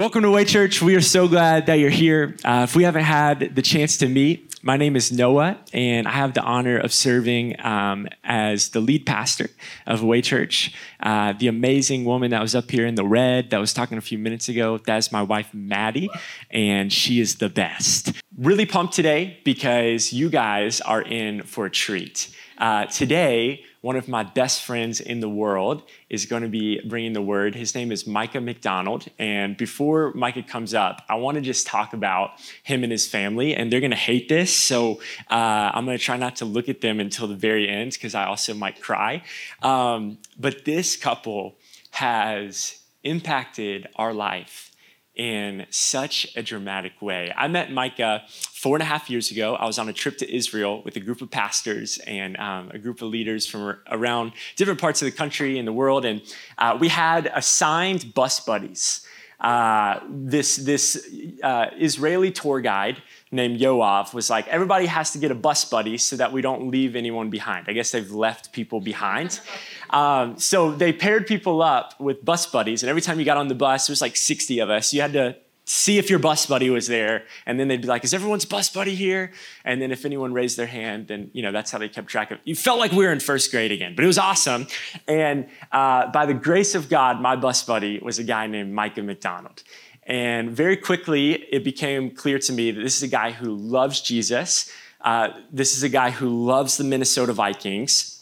Welcome to Way Church. We are so glad that you're here. Uh, if we haven't had the chance to meet, my name is Noah, and I have the honor of serving um, as the lead pastor of Way Church. Uh, the amazing woman that was up here in the red that was talking a few minutes ago, that's my wife, Maddie, and she is the best. Really pumped today because you guys are in for a treat. Uh, today, one of my best friends in the world is going to be bringing the word. His name is Micah MacDonald. And before Micah comes up, I want to just talk about him and his family. And they're going to hate this. So uh, I'm going to try not to look at them until the very end because I also might cry. Um, but this couple has impacted our life in such a dramatic way. I met Micah four and a half years ago. I was on a trip to Israel with a group of pastors and um, a group of leaders from around different parts of the country and the world. And uh, we had assigned bus buddies. Uh, this this uh, Israeli tour guide named Yoav was like, everybody has to get a bus buddy so that we don't leave anyone behind. I guess they've left people behind. Um, so they paired people up with bus buddies, and every time you got on the bus, there was like 60 of us. You had to see if your bus buddy was there, and then they'd be like, "Is everyone's bus buddy here?" And then if anyone raised their hand, then you know that's how they kept track of. It. You felt like we were in first grade again, but it was awesome. And uh, by the grace of God, my bus buddy was a guy named Micah MacDonald. And very quickly, it became clear to me that this is a guy who loves Jesus. Uh, this is a guy who loves the Minnesota Vikings.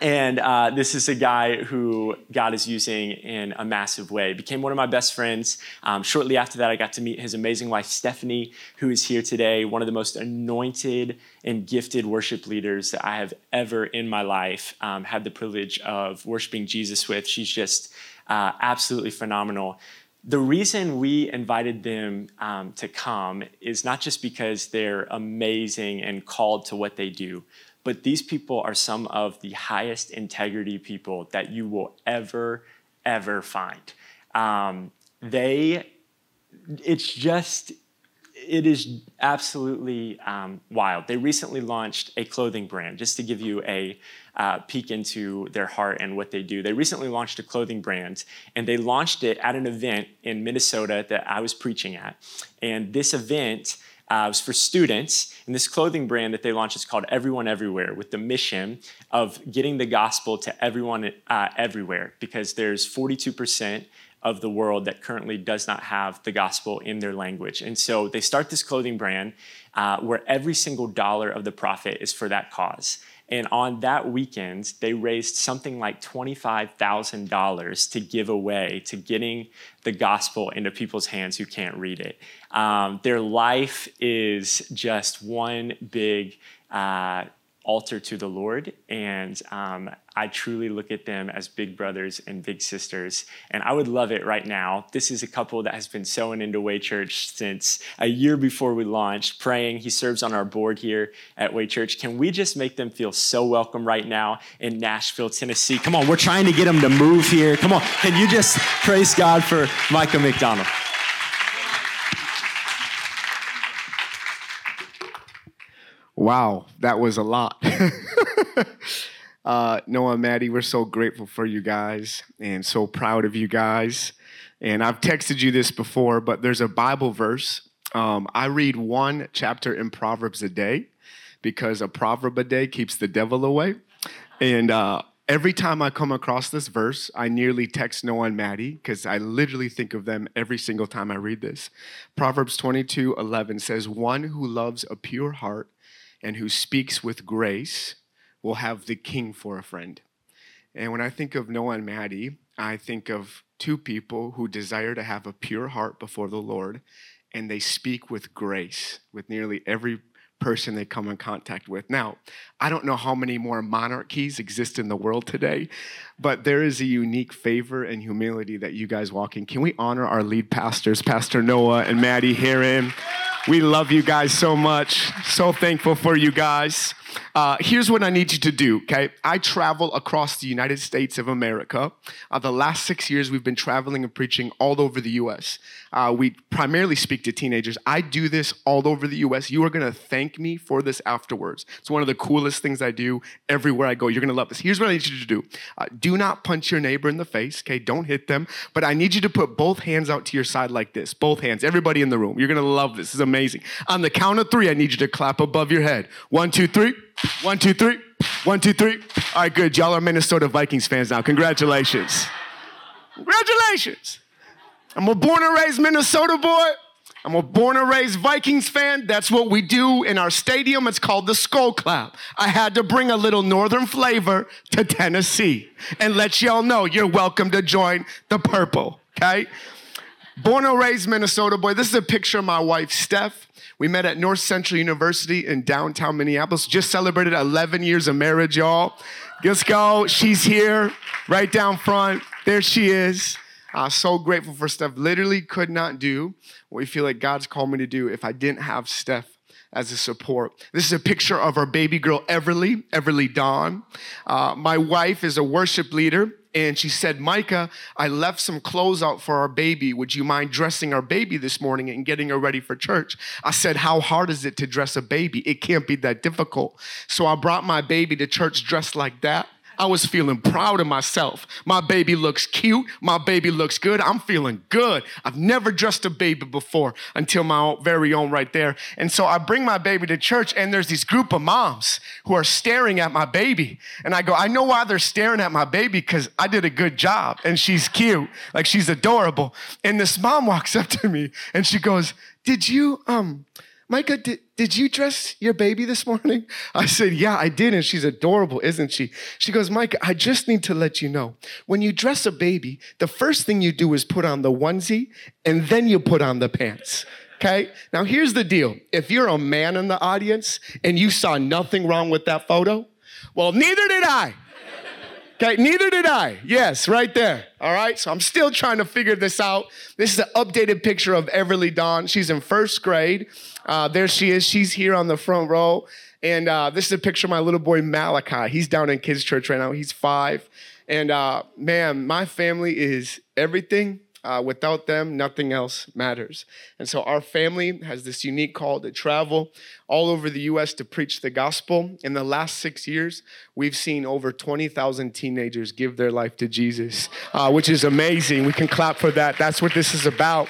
And uh, this is a guy who God is using in a massive way. Became one of my best friends. Um, shortly after that, I got to meet his amazing wife, Stephanie, who is here today, one of the most anointed and gifted worship leaders that I have ever in my life um, had the privilege of worshiping Jesus with. She's just uh, absolutely phenomenal the reason we invited them um, to come is not just because they're amazing and called to what they do, but these people are some of the highest integrity people that you will ever, ever find. Um, they, it's just, it is absolutely um, wild. They recently launched a clothing brand, just to give you a uh, peek into their heart and what they do. They recently launched a clothing brand, and they launched it at an event in Minnesota that I was preaching at. And this event uh, was for students, and this clothing brand that they launched is called Everyone Everywhere, with the mission of getting the gospel to everyone uh, everywhere, because there's 42% of the world that currently does not have the gospel in their language. And so they start this clothing brand uh, where every single dollar of the profit is for that cause. And on that weekend, they raised something like $25,000 to give away to getting the gospel into people's hands who can't read it. Um, their life is just one big uh, altar to the Lord. And um, I truly look at them as big brothers and big sisters. And I would love it right now. This is a couple that has been sowing into Way Church since a year before we launched, praying. He serves on our board here at Way Church. Can we just make them feel so welcome right now in Nashville, Tennessee? Come on, we're trying to get them to move here. Come on, can you just praise God for Micah MacDonald? Wow, that was a lot. uh, Noah and Maddie, we're so grateful for you guys and so proud of you guys. And I've texted you this before, but there's a Bible verse. Um, I read one chapter in Proverbs a day because a proverb a day keeps the devil away. And uh, every time I come across this verse, I nearly text Noah and Maddie because I literally think of them every single time I read this. Proverbs 22 11 says, One who loves a pure heart and who speaks with grace will have the king for a friend. And when I think of Noah and Maddie, I think of two people who desire to have a pure heart before the Lord, and they speak with grace with nearly every person they come in contact with. Now, I don't know how many more monarchies exist in the world today, but there is a unique favor and humility that you guys walk in. Can we honor our lead pastors, Pastor Noah and Maddie Herrin? We love you guys so much. So thankful for you guys. Uh, here's what I need you to do, okay? I travel across the United States of America. Uh, the last six years, we've been traveling and preaching all over the US. Uh, we primarily speak to teenagers. I do this all over the US. You are gonna thank me for this afterwards. It's one of the coolest things I do everywhere I go. You're gonna love this. Here's what I need you to do uh, do not punch your neighbor in the face, okay? Don't hit them. But I need you to put both hands out to your side like this. Both hands, everybody in the room. You're gonna love this. This is amazing. On the count of three, I need you to clap above your head. One, two, three. One, two, three. One, two, three. All right, good. Y'all are Minnesota Vikings fans now. Congratulations. Congratulations. I'm a born and raised Minnesota boy. I'm a born and raised Vikings fan. That's what we do in our stadium. It's called the Skol Clap. I had to bring a little northern flavor to Tennessee and let y'all know you're welcome to join the purple, okay? Born and raised Minnesota boy. This is a picture of my wife, Steph. We met at North Central University in downtown Minneapolis. Just celebrated 11 years of marriage, y'all. Let's go. She's here, right down front. There she is. Uh, so grateful for Steph. Literally could not do what we feel like God's called me to do if I didn't have Steph as a support. This is a picture of our baby girl, Everly, Everly Dawn. Uh, my wife is a worship leader and she said, Micah, I left some clothes out for our baby. Would you mind dressing our baby this morning and getting her ready for church? I said, How hard is it to dress a baby? It can't be that difficult. So I brought my baby to church dressed like that. I was feeling proud of myself. My baby looks cute. My baby looks good. I'm feeling good. I've never dressed a baby before until my very own right there. And so I bring my baby to church, and there's these group of moms who are staring at my baby. And I go, I know why they're staring at my baby because I did a good job and she's cute. Like she's adorable. And this mom walks up to me and she goes, Did you, um, Micah, did, did you dress your baby this morning? I said, Yeah, I did. And she's adorable, isn't she? She goes, Micah, I just need to let you know when you dress a baby, the first thing you do is put on the onesie and then you put on the pants. Okay? Now, here's the deal if you're a man in the audience and you saw nothing wrong with that photo, well, neither did I. Okay, neither did I. Yes, right there. All right, so I'm still trying to figure this out. This is an updated picture of Everly Dawn. She's in first grade. Uh, there she is. She's here on the front row. And uh, this is a picture of my little boy Malachi. He's down in kids' church right now. He's five. And uh, man, my family is everything. Uh, without them, nothing else matters. And so our family has this unique call to travel all over the US to preach the gospel. In the last six years, we've seen over 20,000 teenagers give their life to Jesus, uh, which is amazing. We can clap for that. That's what this is about.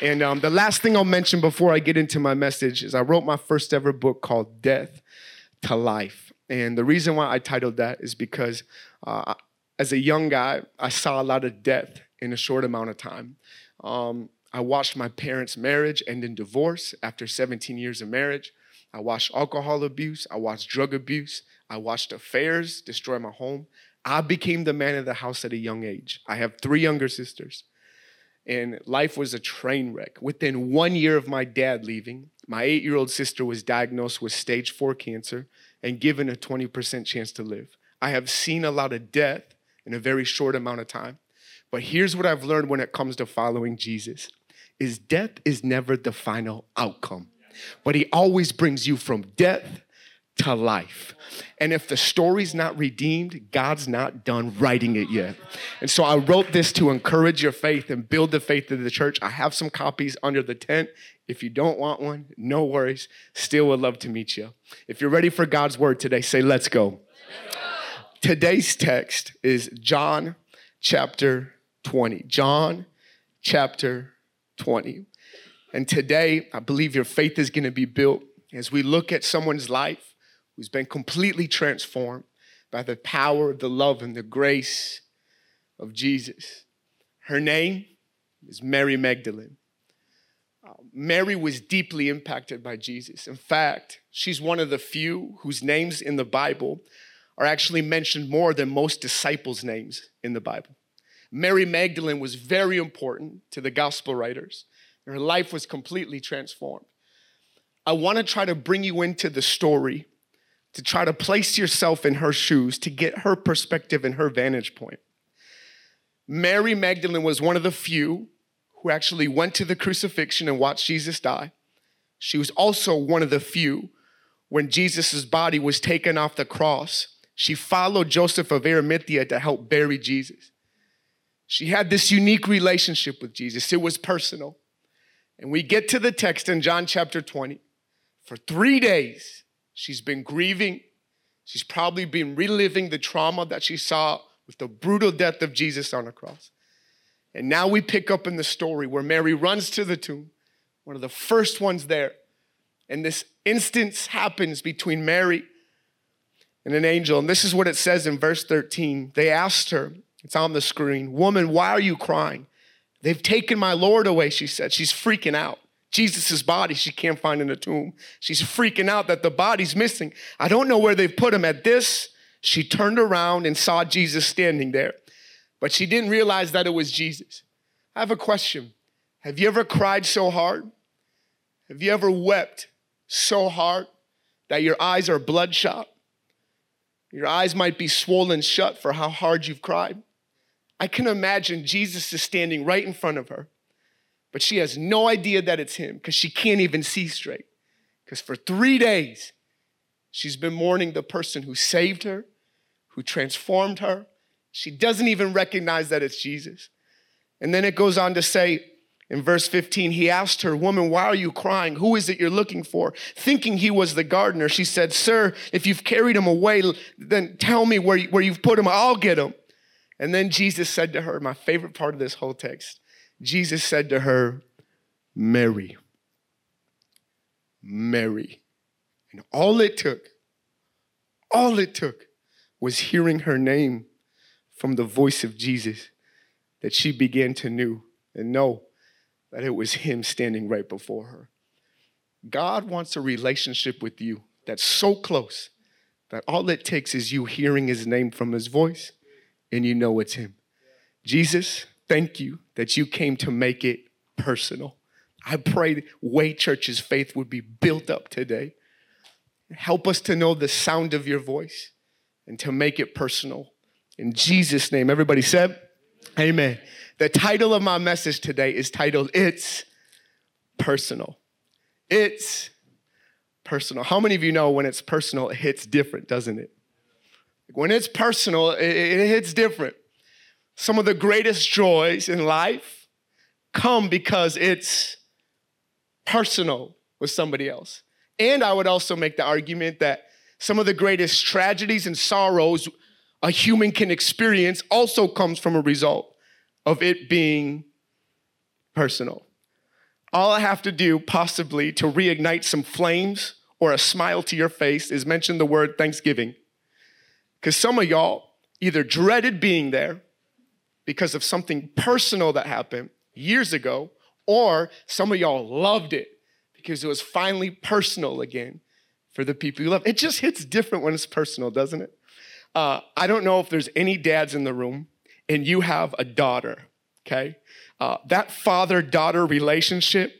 And um, the last thing I'll mention before I get into my message is I wrote my first ever book called Death to Life. And the reason why I titled that is because uh, as a young guy, I saw a lot of death in a short amount of time. Um, I watched my parents' marriage end in divorce after 17 years of marriage. I watched alcohol abuse. I watched drug abuse. I watched affairs destroy my home. I became the man of the house at a young age. I have three younger sisters, and life was a train wreck. Within one year of my dad leaving, my eight year old sister was diagnosed with stage four cancer and given a 20% chance to live. I have seen a lot of death in a very short amount of time. But here's what I've learned when it comes to following Jesus is death is never the final outcome. But he always brings you from death to life. And if the story's not redeemed, God's not done writing it yet. And so I wrote this to encourage your faith and build the faith of the church. I have some copies under the tent. If you don't want one, no worries. Still would love to meet you. If you're ready for God's word today, say, Let's go. Let's go. Today's text is John chapter 20. John chapter 20. And today, I believe your faith is going to be built as we look at someone's life who's been completely transformed by the power, the love, and the grace of Jesus. Her name is Mary Magdalene. Uh, Mary was deeply impacted by Jesus. In fact, she's one of the few whose names in the Bible are actually mentioned more than most disciples' names in the Bible. Mary Magdalene was very important to the gospel writers. Her life was completely transformed. I want to try to bring you into the story to try to place yourself in her shoes to get her perspective and her vantage point. Mary Magdalene was one of the few who actually went to the crucifixion and watched Jesus die. She was also one of the few when Jesus' body was taken off the cross, she followed Joseph of Arimathea to help bury Jesus. She had this unique relationship with Jesus, it was personal. And we get to the text in John chapter 20. For three days, she's been grieving. She's probably been reliving the trauma that she saw with the brutal death of Jesus on the cross. And now we pick up in the story where Mary runs to the tomb, one of the first ones there. And this instance happens between Mary and an angel. And this is what it says in verse 13. They asked her, it's on the screen, Woman, why are you crying? They've taken my Lord away, she said. She's freaking out. Jesus' body she can't find in the tomb. She's freaking out that the body's missing. I don't know where they've put him. At this, she turned around and saw Jesus standing there, but she didn't realize that it was Jesus. I have a question. Have you ever cried so hard? Have you ever wept so hard that your eyes are bloodshot? Your eyes might be swollen shut for how hard you've cried. I can imagine Jesus is standing right in front of her, but she has no idea that it's him because she can't even see straight. Because for three days, she's been mourning the person who saved her, who transformed her. She doesn't even recognize that it's Jesus. And then it goes on to say, in verse 15, he asked her, Woman, why are you crying? Who is it you're looking for? Thinking he was the gardener, she said, Sir, if you've carried him away, then tell me where, where you've put him. I'll get him. And then Jesus said to her, my favorite part of this whole text, Jesus said to her, Mary. Mary. And all it took, all it took was hearing her name from the voice of Jesus that she began to know and know that it was Him standing right before her. God wants a relationship with you that's so close that all it takes is you hearing His name from His voice and you know it's Him. Jesus, thank you that you came to make it personal. I pray Way Church's faith would be built up today. Help us to know the sound of your voice and to make it personal. In Jesus' name, everybody said, Amen. The title of my message today is titled It's Personal. It's personal. How many of you know when it's personal, it hits different, doesn't it? When it's personal, it, it hits different. Some of the greatest joys in life come because it's personal with somebody else. And I would also make the argument that some of the greatest tragedies and sorrows a human can experience also comes from a result of it being personal. All I have to do, possibly, to reignite some flames or a smile to your face is mention the word Thanksgiving. Because some of y'all either dreaded being there because of something personal that happened years ago, or some of y'all loved it because it was finally personal again for the people you love. It just hits different when it's personal, doesn't it? Uh, I don't know if there's any dads in the room and you have a daughter, okay? Uh, that father daughter relationship,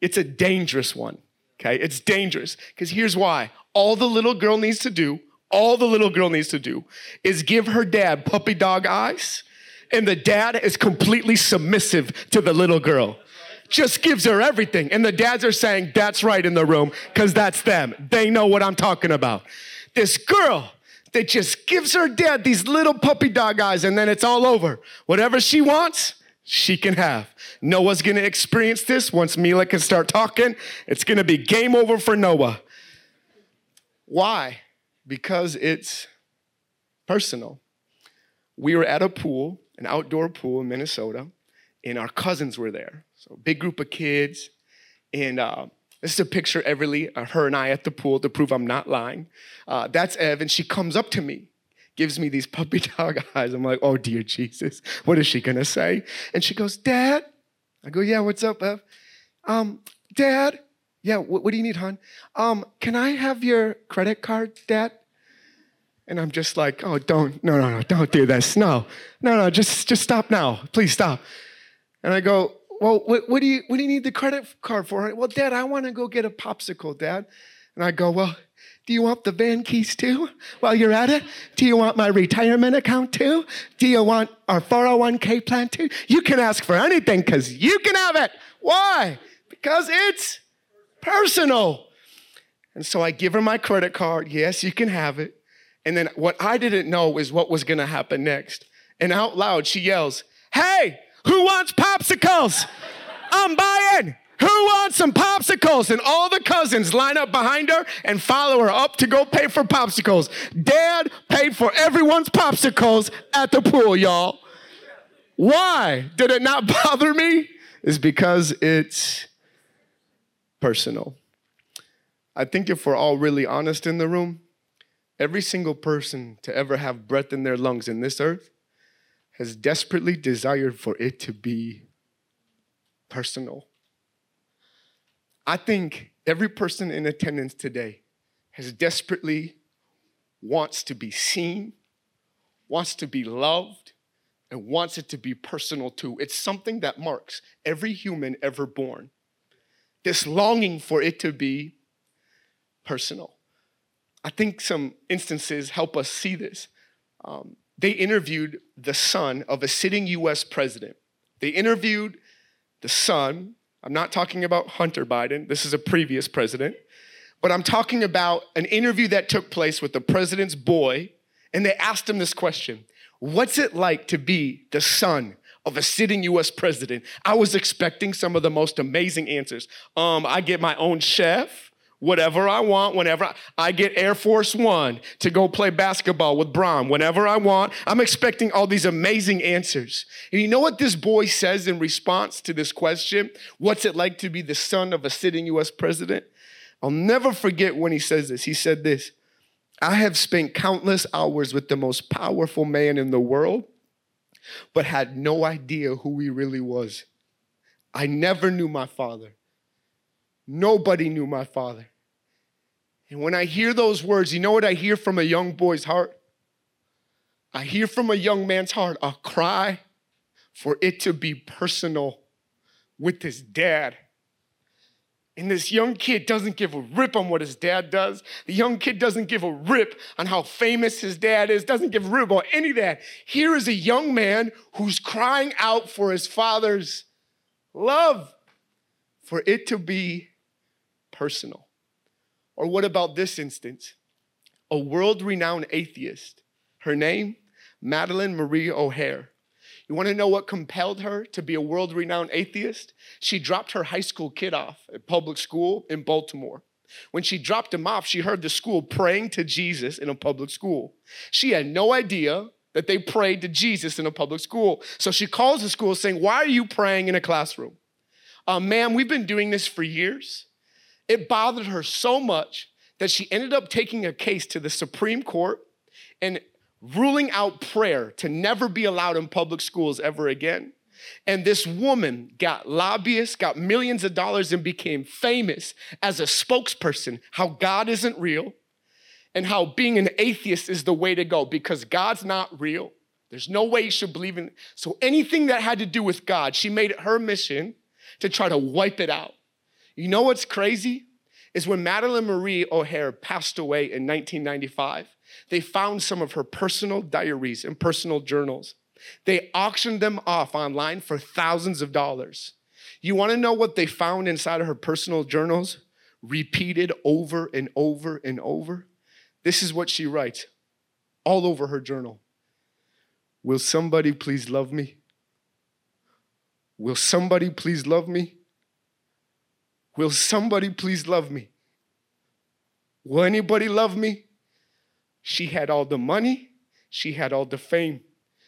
it's a dangerous one, okay? It's dangerous because here's why. All the little girl needs to do, all the little girl needs to do is give her dad puppy dog eyes, and the dad is completely submissive to the little girl. Just gives her everything. And the dads are saying, That's right in the room, because that's them. They know what I'm talking about. This girl, that just gives her dad these little puppy dog eyes and then it's all over. Whatever she wants, she can have. Noah's gonna experience this once Mila can start talking. It's gonna be game over for Noah. Why? Because it's personal. We were at a pool, an outdoor pool in Minnesota, and our cousins were there. So, big group of kids. And uh, this is a picture Everly, uh, her and I at the pool to prove I'm not lying. Uh, that's Ev, and she comes up to me, gives me these puppy dog eyes. I'm like, oh dear Jesus, what is she gonna say? And she goes, Dad. I go, yeah, what's up, Ev? Um, Dad, yeah, what, what do you need, hon? Um, can I have your credit card, Dad? And I'm just like, oh, don't, no, no, no, don't do this. No, no, no, just, just stop now. Please stop. And I go, well, what, what, do you what do you need the credit card for? Well, Dad, I want to go get a popsicle, Dad. And I go, well, do you want the van keys too while you're at it? Do you want my retirement account too? Do you want our 401k plan too? You can ask for anything because you can have it. Why? Because it's personal. And so I give her my credit card. Yes, you can have it. And then what I didn't know is what was gonna happen next. And out loud, she yells, Hey, who wants popsicles? I'm buying. Who wants some popsicles? And all the cousins line up behind her and follow her up to go pay for popsicles. Dad paid for everyone's popsicles at the pool, y'all. Why did it not bother me? Is because it's personal. I think if we're all really honest in the room, every single person to ever have breath in their lungs in this earth has desperately desired for it to be personal. I think every person in attendance today has desperately wants to be seen, wants to be loved, and wants it to be personal too. It's something that marks every human ever born. This longing for it to be personal. I think some instances help us see this. Um, they interviewed the son of a sitting US president. They interviewed the son. I'm not talking about Hunter Biden, this is a previous president, but I'm talking about an interview that took place with the president's boy, and they asked him this question What's it like to be the son of a sitting US president? I was expecting some of the most amazing answers. Um, I get my own chef whatever I want, whenever I get Air Force One to go play basketball with Bron, whenever I want. I'm expecting all these amazing answers. And you know what this boy says in response to this question? What's it like to be the son of a sitting US president? I'll never forget when he says this. He said this I have spent countless hours with the most powerful man in the world, but had no idea who he really was. I never knew my father. Nobody knew my father. And when I hear those words, you know what I hear from a young boy's heart? I hear from a young man's heart a cry for it to be personal with his dad. And this young kid doesn't give a rip on what his dad does. The young kid doesn't give a rip on how famous his dad is, doesn't give a rip on any of that. Here is a young man who's crying out for his father's love, for it to be personal. Or what about this instance? A world renowned atheist. Her name, Madalyn Murray O'Hair. You want to know what compelled her to be a world renowned atheist? She dropped her high school kid off at public school in Baltimore. When she dropped him off, she heard the school praying to Jesus in a public school. She had no idea that they prayed to Jesus in a public school. So she calls the school saying, Why are you praying in a classroom? Uh, Ma'am, we've been doing this for years. It bothered her so much that she ended up taking a case to the Supreme Court and ruling out prayer to never be allowed in public schools ever again. And this woman got lobbyists, got millions of dollars, and became famous as a spokesperson how God isn't real and how being an atheist is the way to go because God's not real. There's no way you should believe in. It. So anything that had to do with God, she made it her mission to try to wipe it out. You know what's crazy? Is when Madalyn Murray O'Hair passed away in 1995, they found some of her personal diaries and personal journals. They auctioned them off online for thousands of dollars. You wanna know what they found inside of her personal journals? Repeated over and over and over. This is what she writes all over her journal Will somebody please love me? Will somebody please love me? Will somebody please love me? Will anybody love me? She had all the money, she had all the fame.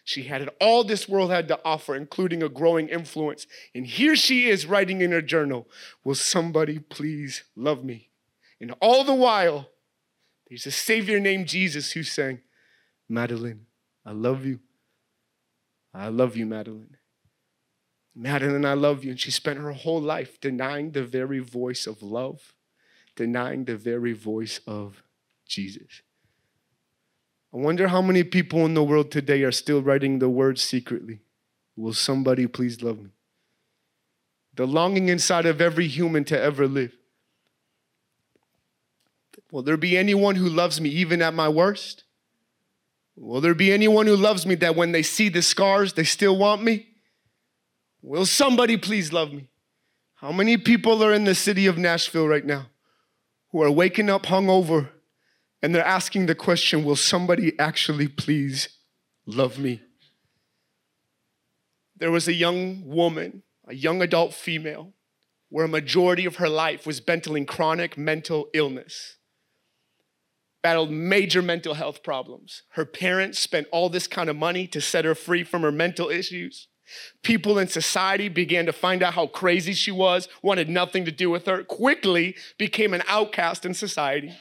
She had it all this world had to offer, including a growing influence. And here she is writing in her journal Will somebody please love me? And all the while, there's a Savior named Jesus who's saying, Madalyn, I love you. I love you, Madalyn. Madalyn, I love you. And she spent her whole life denying the very voice of love, denying the very voice of Jesus. I wonder how many people in the world today are still writing the words secretly. Will somebody please love me? The longing inside of every human to ever live. Will there be anyone who loves me even at my worst? Will there be anyone who loves me that when they see the scars, they still want me? Will somebody please love me? How many people are in the city of Nashville right now who are waking up hungover and they're asking the question Will somebody actually please love me? There was a young woman, a young adult female, where a majority of her life was battling chronic mental illness, battled major mental health problems. Her parents spent all this kind of money to set her free from her mental issues. People in society began to find out how crazy she was, wanted nothing to do with her, quickly became an outcast in society.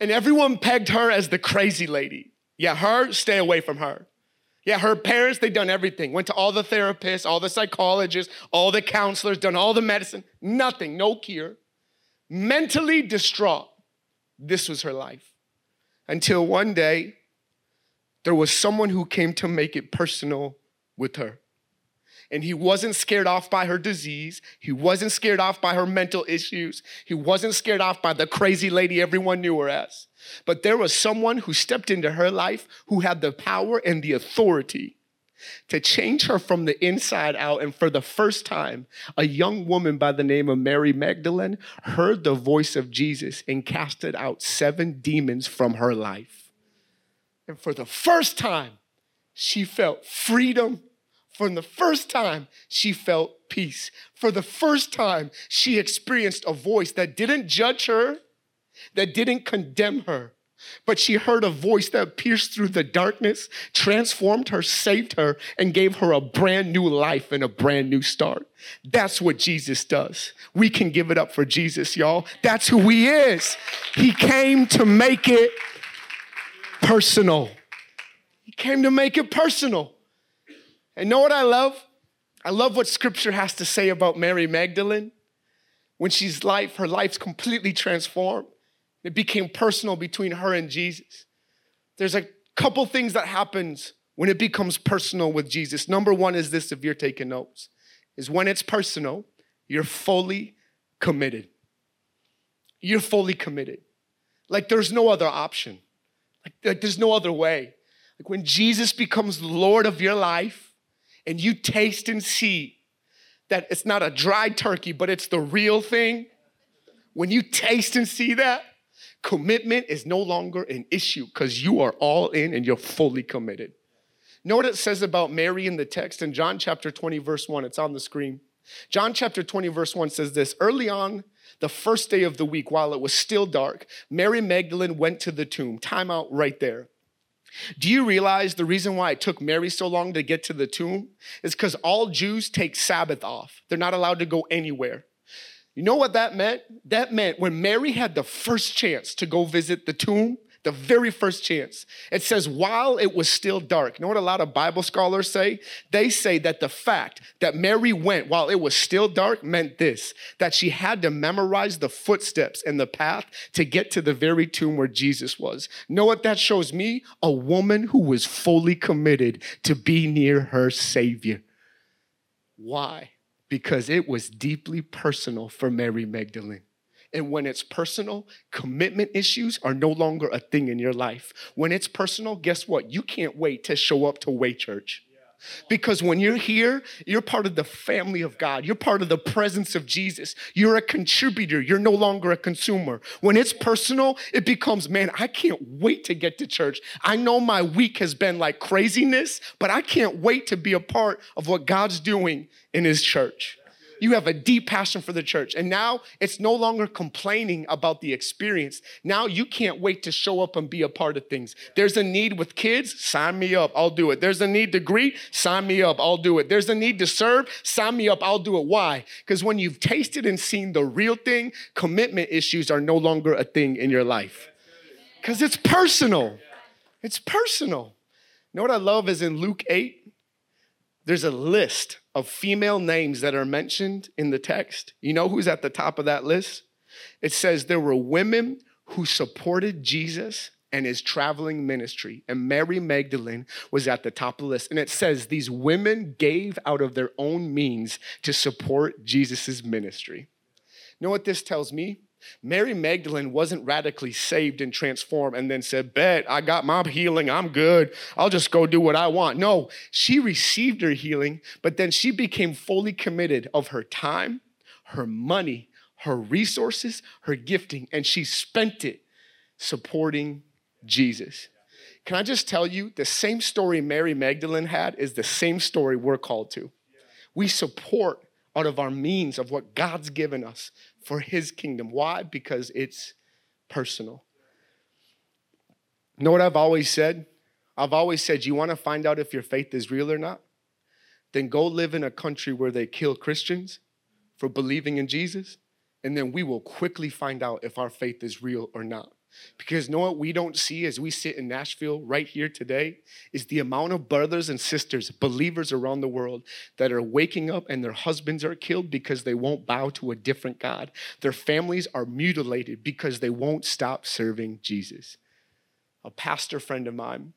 And everyone pegged her as the crazy lady. Yeah, her, stay away from her. Yeah, her parents, they done everything. Went to all the therapists, all the psychologists, all the counselors, done all the medicine. Nothing, no cure. Mentally distraught. This was her life. Until one day, there was someone who came to make it personal with her. And he wasn't scared off by her disease. He wasn't scared off by her mental issues. He wasn't scared off by the crazy lady everyone knew her as. But there was someone who stepped into her life who had the power and the authority to change her from the inside out. And for the first time, a young woman by the name of Mary Magdalene heard the voice of Jesus and casted out seven demons from her life. And for the first time, she felt freedom. For the first time, she felt peace. For the first time, she experienced a voice that didn't judge her, that didn't condemn her, but she heard a voice that pierced through the darkness, transformed her, saved her, and gave her a brand new life and a brand new start. That's what Jesus does. We can give it up for Jesus, y'all. That's who he is. He came to make it personal. Came to make it personal. And know what I love? I love what scripture has to say about Mary Magdalene. When she's life, her life's completely transformed. It became personal between her and Jesus. There's a couple things that happens when it becomes personal with Jesus. Number one is this, if you're taking notes, is when it's personal, you're fully committed. You're fully committed. Like there's no other option. Like, like there's no other way. Like when Jesus becomes the Lord of your life and you taste and see that it's not a dry turkey, but it's the real thing, when you taste and see that, commitment is no longer an issue because you are all in and you're fully committed. Know what it says about Mary in the text in John chapter 20, verse 1? It's on the screen. John chapter 20, verse 1 says this Early on, the first day of the week, while it was still dark, Mary Magdalene went to the tomb. Time out right there. Do you realize the reason why it took Mary so long to get to the tomb is because all Jews take Sabbath off? They're not allowed to go anywhere. You know what that meant? That meant when Mary had the first chance to go visit the tomb, the very first chance. It says, while it was still dark. You know what a lot of Bible scholars say? They say that the fact that Mary went while it was still dark meant this that she had to memorize the footsteps and the path to get to the very tomb where Jesus was. know what that shows me? A woman who was fully committed to be near her Savior. Why? because it was deeply personal for Mary Magdalene. And when it's personal, commitment issues are no longer a thing in your life. When it's personal, guess what? You can't wait to show up to Way Church. Because when you're here, you're part of the family of God. You're part of the presence of Jesus. You're a contributor. You're no longer a consumer. When it's personal, it becomes, man, I can't wait to get to church. I know my week has been like craziness, but I can't wait to be a part of what God's doing in His church. You have a deep passion for the church. And now it's no longer complaining about the experience. Now you can't wait to show up and be a part of things. There's a need with kids, sign me up, I'll do it. There's a need to greet, sign me up, I'll do it. There's a need to serve, sign me up, I'll do it. Why? Because when you've tasted and seen the real thing, commitment issues are no longer a thing in your life. Because it's personal. It's personal. You know what I love is in Luke 8, there's a list of female names that are mentioned in the text. You know who's at the top of that list? It says there were women who supported Jesus and his traveling ministry. And Mary Magdalene was at the top of the list. And it says these women gave out of their own means to support Jesus' ministry. You know what this tells me? Mary Magdalene wasn't radically saved and transformed and then said, Bet, I got my healing. I'm good. I'll just go do what I want. No, she received her healing, but then she became fully committed of her time, her money, her resources, her gifting, and she spent it supporting Jesus. Can I just tell you, the same story Mary Magdalene had is the same story we're called to. We support out of our means of what God's given us for His kingdom. Why? Because it's personal. You know what I've always said? I've always said, you want to find out if your faith is real or not? Then go live in a country where they kill Christians for believing in Jesus, and then we will quickly find out if our faith is real or not. Because know what we don't see as we sit in Nashville right here today is the amount of brothers and sisters, believers around the world that are waking up and their husbands are killed because they won't bow to a different God. Their families are mutilated because they won't stop serving Jesus. A pastor friend of mine,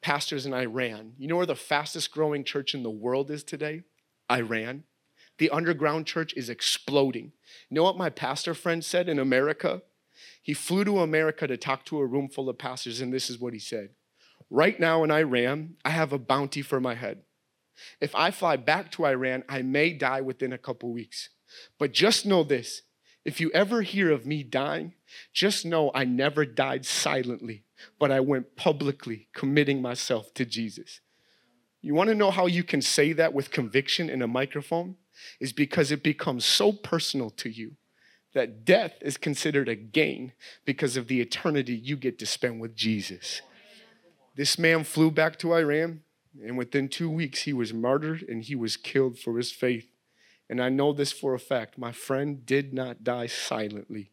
pastors in Iran. You know where the fastest growing church in the world is today? Iran. The underground church is exploding. You know what my pastor friend said in America? He flew to America to talk to a room full of pastors, and this is what he said Right now in Iran, I have a bounty for my head. If I fly back to Iran, I may die within a couple weeks. But just know this if you ever hear of me dying, just know I never died silently, but I went publicly committing myself to Jesus. You want to know how you can say that with conviction in a microphone? Is because it becomes so personal to you that death is considered a gain because of the eternity you get to spend with Jesus. This man flew back to Iran, and within two weeks, he was martyred and he was killed for his faith. And I know this for a fact my friend did not die silently,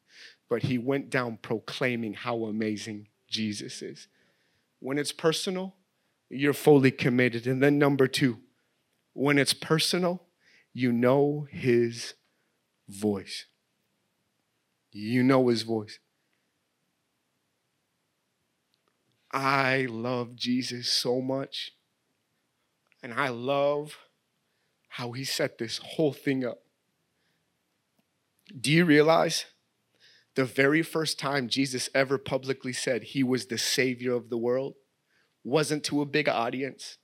but he went down proclaiming how amazing Jesus is. When it's personal, you're fully committed. And then, number two, when it's personal, you know his voice. You know his voice. I love Jesus so much. And I love how he set this whole thing up. Do you realize the very first time Jesus ever publicly said he was the savior of the world wasn't to a big audience,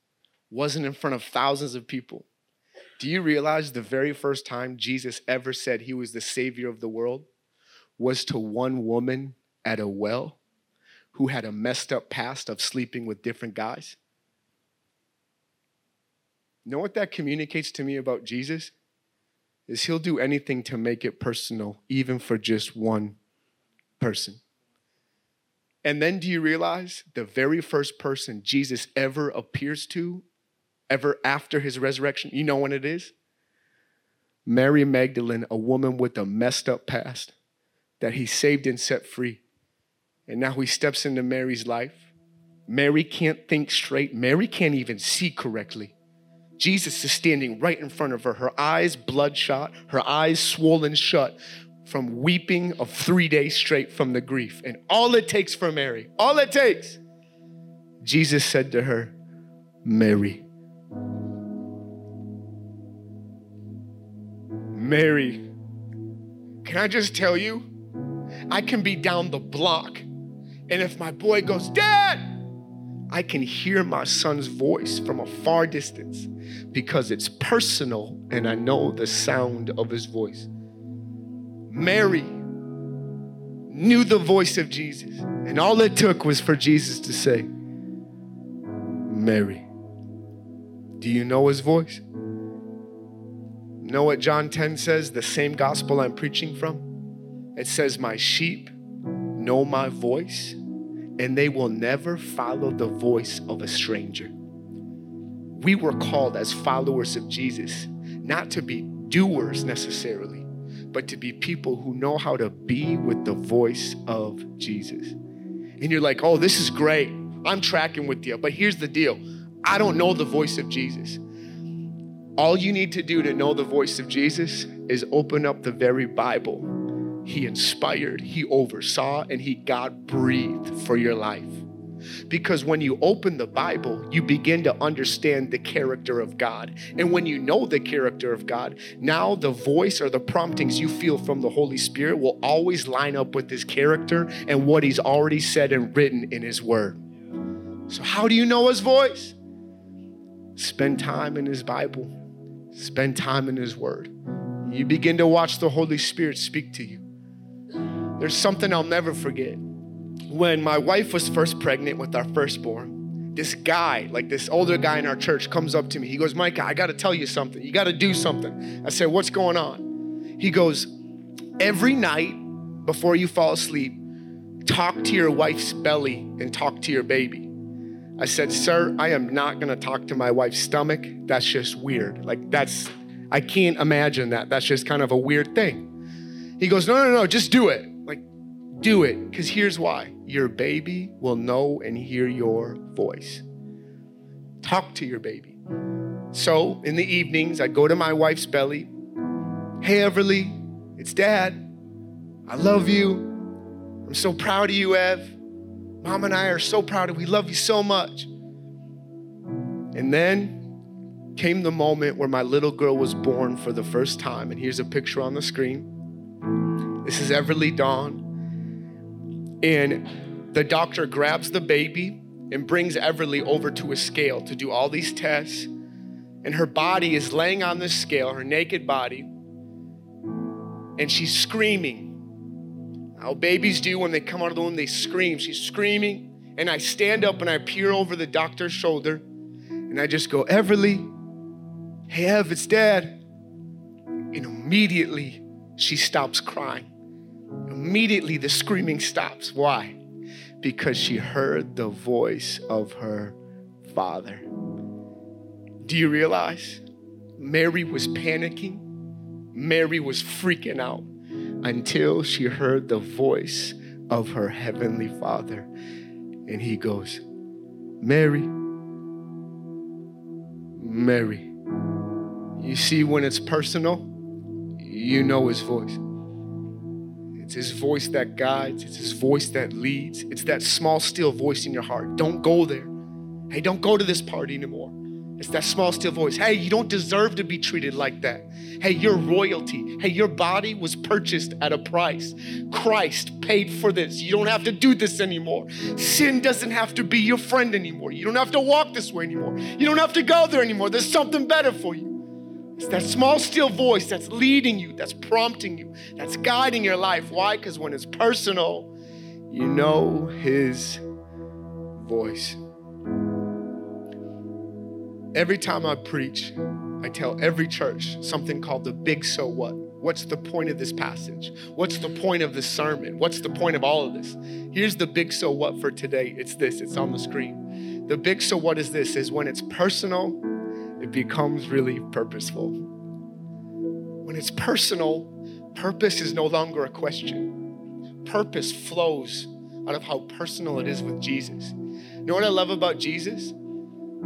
wasn't in front of thousands of people? Do you realize the very first time Jesus ever said he was the savior of the world was to one woman at a well who had a messed up past of sleeping with different guys. Know what that communicates to me about Jesus? Is he'll do anything to make it personal, even for just one person. And then do you realize the very first person Jesus ever appears to, ever after his resurrection, you know when it is? Mary Magdalene, a woman with a messed up past that he saved and set free. And now he steps into Mary's life. Mary can't think straight. Mary can't even see correctly. Jesus is standing right in front of her, her eyes bloodshot, her eyes swollen shut from weeping of three days straight from the grief. And all it takes for Mary, all it takes, Jesus said to her, Mary. Mary, can I just tell you? I can be down the block. And if my boy goes, Dad, I can hear my son's voice from a far distance because it's personal and I know the sound of his voice. Mary knew the voice of Jesus, and all it took was for Jesus to say, Mary, do you know his voice? Know what John 10 says, the same gospel I'm preaching from? It says, My sheep know my voice, and they will never follow the voice of a stranger. We were called as followers of Jesus not to be doers necessarily, but to be people who know how to be with the voice of Jesus. And you're like, oh, this is great. I'm tracking with you. But here's the deal I don't know the voice of Jesus. All you need to do to know the voice of Jesus is open up the very Bible he inspired, He oversaw, and He God breathed for your life. Because when you open the Bible, you begin to understand the character of God. And when you know the character of God, now the voice or the promptings you feel from the Holy Spirit will always line up with His character and what He's already said and written in His Word. So, how do you know His voice? Spend time in His Bible, spend time in His Word You begin to watch the Holy Spirit speak to you. There's something I'll never forget. When my wife was first pregnant with our firstborn, this guy, like this older guy in our church, comes up to me. He goes, Micah, I got to tell you something. You got to do something. I said, What's going on? He goes, Every night before you fall asleep, talk to your wife's belly and talk to your baby. I said, Sir, I am not going to talk to my wife's stomach. That's just weird. Like, that's, I can't imagine that. That's just kind of a weird thing. He goes, No, no, no, just do it. Do it. Because here's why your baby will know and hear your voice. Talk to your baby. So in the evenings, I'd go to my wife's belly. Hey, Everly, it's dad. I love you. I'm so proud of you, Ev. Mom and I are so proud of you. We love you so much. And then came the moment where my little girl was born for the first time. And here's a picture on the screen. This is Everly Dawn. And the doctor grabs the baby and brings Everly over to a scale to do all these tests. And her body is laying on this scale, her naked body, and she's screaming how babies do when they come out of the womb, they scream. She's screaming. And I stand up and I peer over the doctor's shoulder and I just go, Everly, hey, Ev, it's dad. And immediately she stops crying. Immediately the screaming stops. Why? Because she heard the voice of her father. Do you realize? Mary was panicking. Mary was freaking out until she heard the voice of her heavenly father. And he goes, Mary, Mary. You see, when it's personal, you know his voice. It's his voice that guides, it's his voice that leads. It's that small, still voice in your heart. Don't go there. Hey, don't go to this party anymore. It's that small, still voice. Hey, you don't deserve to be treated like that. Hey, you're royalty. Hey, your body was purchased at a price. Christ paid for this. You don't have to do this anymore. Sin doesn't have to be your friend anymore. You don't have to walk this way anymore. You don't have to go there anymore. There's something better for you. It's that small, still voice that's leading you, that's prompting you, that's guiding your life. Why? Because when it's personal, you know His voice. Every time I preach, I tell every church something called the big so what. What's the point of this passage? What's the point of this sermon? What's the point of all of this? Here's the big so what for today. It's this, it's on the screen. The big so what is this is when it's personal, it becomes really purposeful. When it's personal, purpose is no longer a question. Purpose flows out of how personal it is with Jesus. You know what I love about Jesus?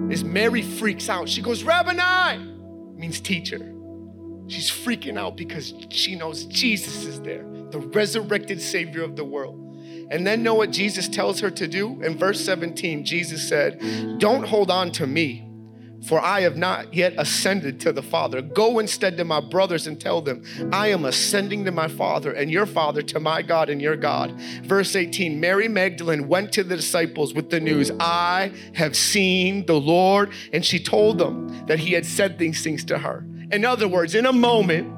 is Mary freaks out. She goes, Rabboni, means teacher. She's freaking out because she knows Jesus is there, the resurrected Savior of the world. And then know what Jesus tells her to do? In verse 17, Jesus said, Don't hold on to me for I have not yet ascended to the Father. Go instead to my brothers and tell them, I am ascending to my Father and your Father, to my God and your God. Verse 18 Mary Magdalene went to the disciples with the news, I have seen the Lord. And she told them that he had said these things to her. In other words, in a moment,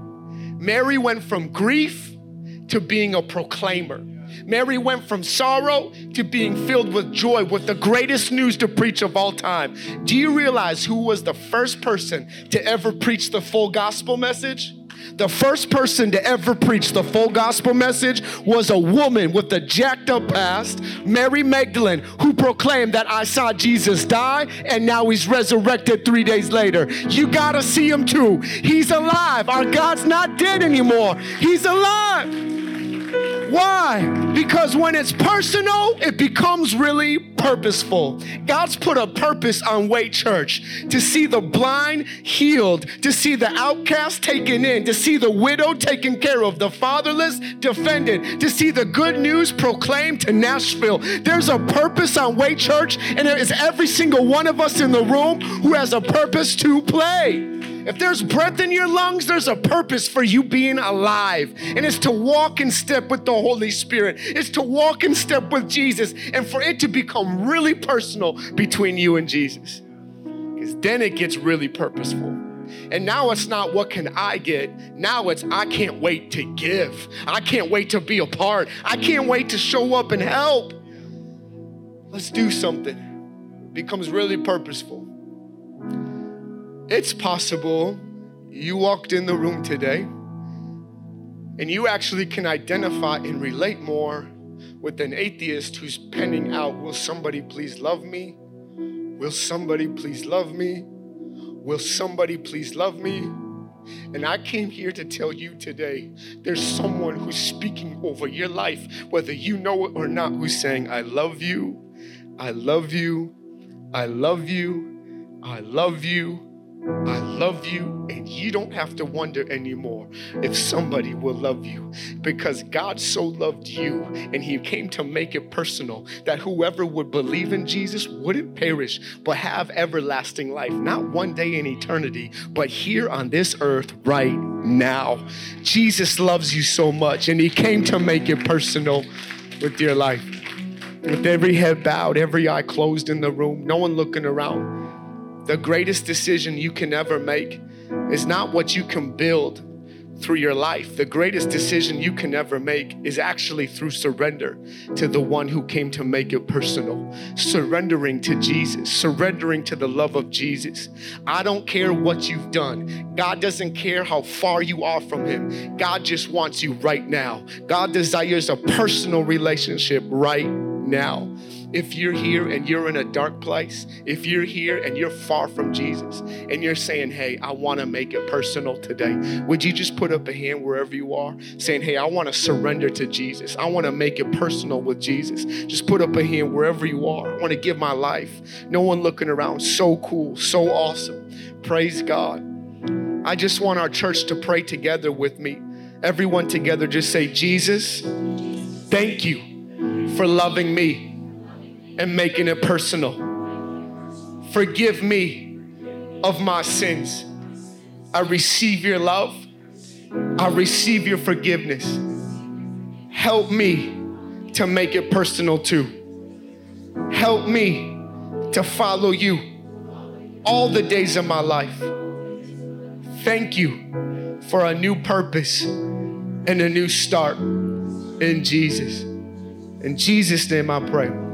Mary went from grief to being a proclaimer. Mary went from sorrow to being filled with joy with the greatest news to preach of all time. Do you realize who was the first person to ever preach the full gospel message? The first person to ever preach the full gospel message was a woman with a jacked up past, Mary Magdalene, who proclaimed that I saw Jesus die and now he's resurrected three days later. You gotta see him too. He's alive. Our God's not dead anymore, he's alive. Why? Because when it's personal, it becomes really purposeful. God's put a purpose on Way Church to see the blind healed, to see the outcast taken in, to see the widow taken care of, the fatherless defended, to see the good news proclaimed to Nashville. There's a purpose on Way Church, and there is every single one of us in the room who has a purpose to play. If there's breath in your lungs, there's a purpose for you being alive. And it's to walk in step with the Holy Spirit, it's to walk in step with Jesus, and for it to become really personal between you and Jesus. Because then it gets really purposeful. And now it's not what can I get? Now it's I can't wait to give. I can't wait to be a part. I can't wait to show up and help. Let's do something. It becomes really purposeful. It's possible you walked in the room today and you actually can identify and relate more with an atheist who's penning out, Will somebody please love me? Will somebody please love me? Will somebody please love me? And I came here to tell you today there's someone who's speaking over your life, whether you know it or not, who's saying, I love you, I love you, I love you, I love you. I love you, and you don't have to wonder anymore if somebody will love you because God so loved you and He came to make it personal that whoever would believe in Jesus wouldn't perish but have everlasting life, not one day in eternity, but here on this earth right now. Jesus loves you so much, and He came to make it personal with your life. With every head bowed, every eye closed in the room, no one looking around the greatest decision you can ever make is not what you can build through your life. The greatest decision you can ever make is actually through surrender to the one who came to make it personal. Surrendering to Jesus, surrendering to the love of Jesus. I don't care what you've done. God doesn't care how far you are from Him. God just wants you right now. God desires a personal relationship right now. If you're here and you're in a dark place, if you're here and you're far from Jesus and you're saying, Hey, I want to make it personal today, would you just put up a hand wherever you are saying, Hey, I want to surrender to Jesus. I want to make it personal with Jesus. Just put up a hand wherever you are. I want to give my life. No one looking around. So cool, so awesome. Praise God. I just want our church to pray together with me. Everyone together, just say, Jesus, thank you for loving me and making it personal. Forgive me of my sins. I receive your love. I receive your forgiveness. Help me to make it personal too. Help me to follow you all the days of my life. Thank you for a new purpose and a new start in Jesus. In Jesus' name I pray.